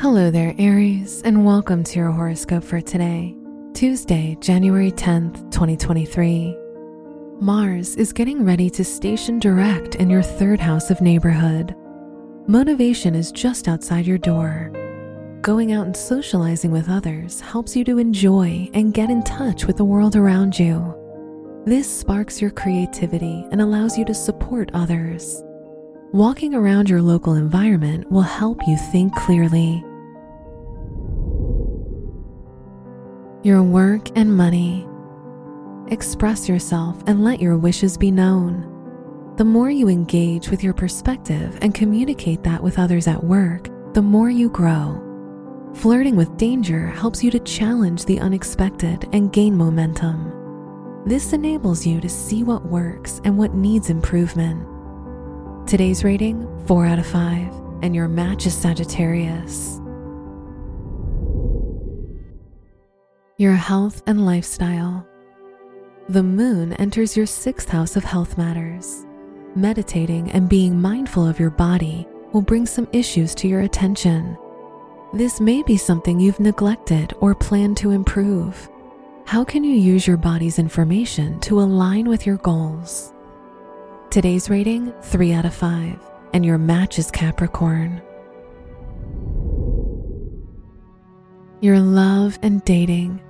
Hello there, Aries, and welcome to your horoscope for today, Tuesday, January 10th, 2023. Mars is getting ready to station direct in your third house of neighborhood. Motivation is just outside your door. Going out and socializing with others helps you to enjoy and get in touch with the world around you. This sparks your creativity and allows you to support others. Walking around your local environment will help you think clearly. Your work and money. Express yourself and let your wishes be known. The more you engage with your perspective and communicate that with others at work, the more you grow. Flirting with danger helps you to challenge the unexpected and gain momentum. This enables you to see what works and what needs improvement. Today's rating 4 out of 5, and your match is Sagittarius. Your health and lifestyle. The moon enters your sixth house of health matters. Meditating and being mindful of your body will bring some issues to your attention. This may be something you've neglected or plan to improve. How can you use your body's information to align with your goals? Today's rating 3 out of 5, and your match is Capricorn. Your love and dating.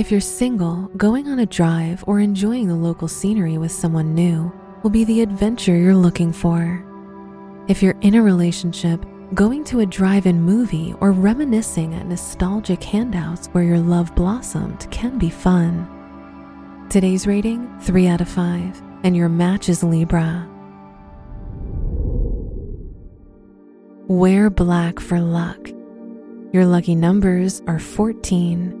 If you're single, going on a drive or enjoying the local scenery with someone new will be the adventure you're looking for. If you're in a relationship, going to a drive in movie or reminiscing at nostalgic handouts where your love blossomed can be fun. Today's rating 3 out of 5 and your match is Libra. Wear black for luck. Your lucky numbers are 14,